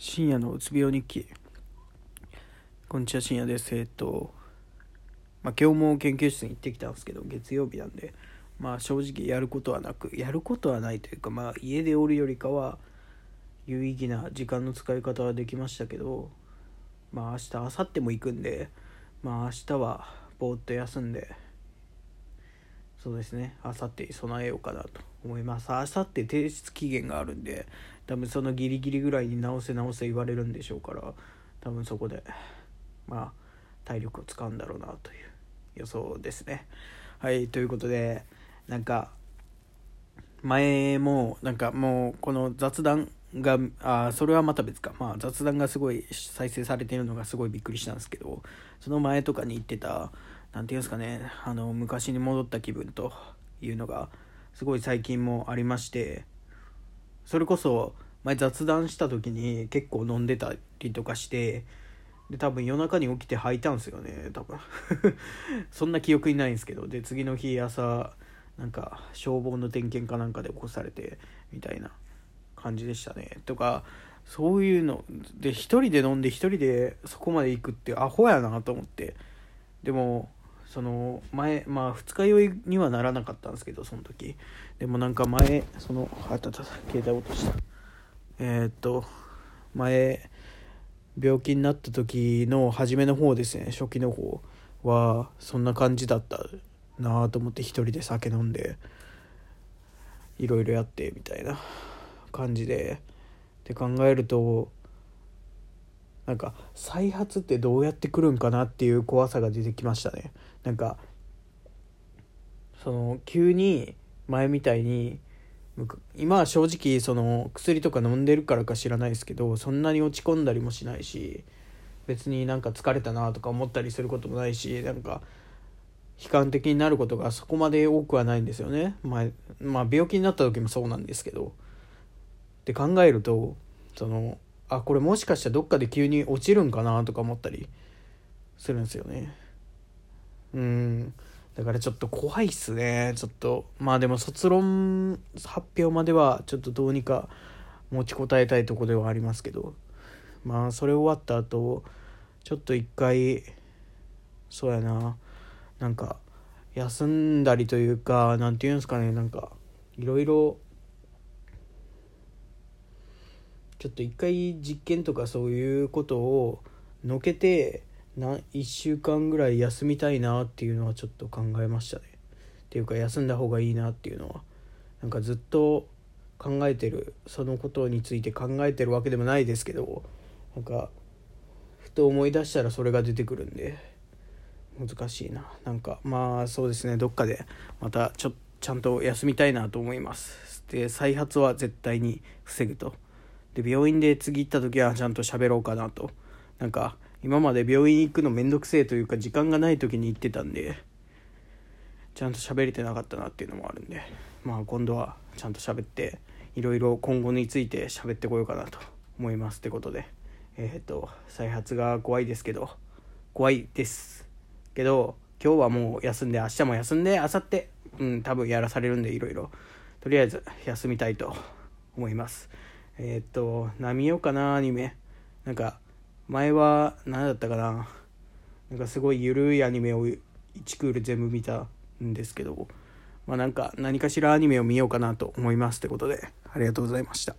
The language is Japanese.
深夜のうつ病日記。こんにちは深夜です。えっとまあ今日も研究室に行ってきたんですけど月曜日なんでまあ正直やることはなくやることはないというかまあ家でおるよりかは有意義な時間の使い方はできましたけどまあ明日明後日も行くんでまあ明日はぼーっと休んでそうですね明後日備えようかなと思います。明後日提出期限があるんで多分そのギリギリぐらいに直せ直せ言われるんでしょうから多分そこでまあ体力を使うんだろうなという予想ですね。はいということでなんか前もなんかもうこの雑談があそれはまた別か。まあ雑談がすごい再生されているのがすごいびっくりしたんですけどその前とかに言ってた何て言うんですかねあの昔に戻った気分というのがすごい最近もありましてそれこそ前雑談した時に結構飲んでたりとかしてで多分夜中に起きて吐いたんですよね多分。そんな記憶にないんですけどで次の日朝なんか消防の点検かなんかで起こされてみたいな感じでしたね。とかそういうので一人で飲んで一人でそこまで行くってアホやなと思って。でもその前まあ二日酔いにはならなかったんですけどその時。でもなんか前そのあったた携帯落とした。えー、っと前病気になった時の初めの方ですね。初期の方はそんな感じだったなあと思って一人で酒飲んでいろいろやってみたいな感じで。って考えるとなんか再発ってどうやってくるんかなっていう怖さが出てきましたね。なんかその急に前みたいに今は正直その薬とか飲んでるからか知らないですけどそんなに落ち込んだりもしないし別になんか疲れたなとか思ったりすることもないしなんか悲観的になることがそこまで多くはないんですよね、まあ、まあ病気になった時もそうなんですけど。って考えるとそのあこれもしかしたらどっかで急に落ちるんかなとか思ったりするんですよね。うん。だからちょっと怖いっすね。ちょっと。まあでも卒論発表まではちょっとどうにか持ちこたえたいとこではありますけど。まあそれ終わった後ちょっと一回そうやな。なんか休んだりというか何て言うんですかね。なんかいろいろちょっと一回実験とかそういうことをのけてな1週間ぐらい休みたいなっていうのはちょっと考えましたね。っていうか休んだ方がいいなっていうのは。なんかずっと考えてるそのことについて考えてるわけでもないですけどなんかふと思い出したらそれが出てくるんで難しいな。なんかまあそうですね。どっかでまたちょちゃんと休みたいなと思います。で再発は絶対に防ぐと。で病院で次行った時はちゃんと喋ろうかなと。なんか今まで病院行くのめんどくせえというか時間がない時に行ってたんでちゃんと喋れてなかったなっていうのもあるんでまあ今度はちゃんと喋っていろいろ今後について喋ってこようかなと思いますってことで。えっ、と再発が怖いですけど怖いですけど今日はもう休んで明日も休んで明後日うん多分やらされるんでいろいろ。とりあえず休みたいと思います。えっ、と何見よかなアニメ。なんか前は何だったかな。なんかすごい緩いアニメを1クール全部見たんですけど。まあなんか何かしらアニメを見ようかなと思いますってことでありがとうございました。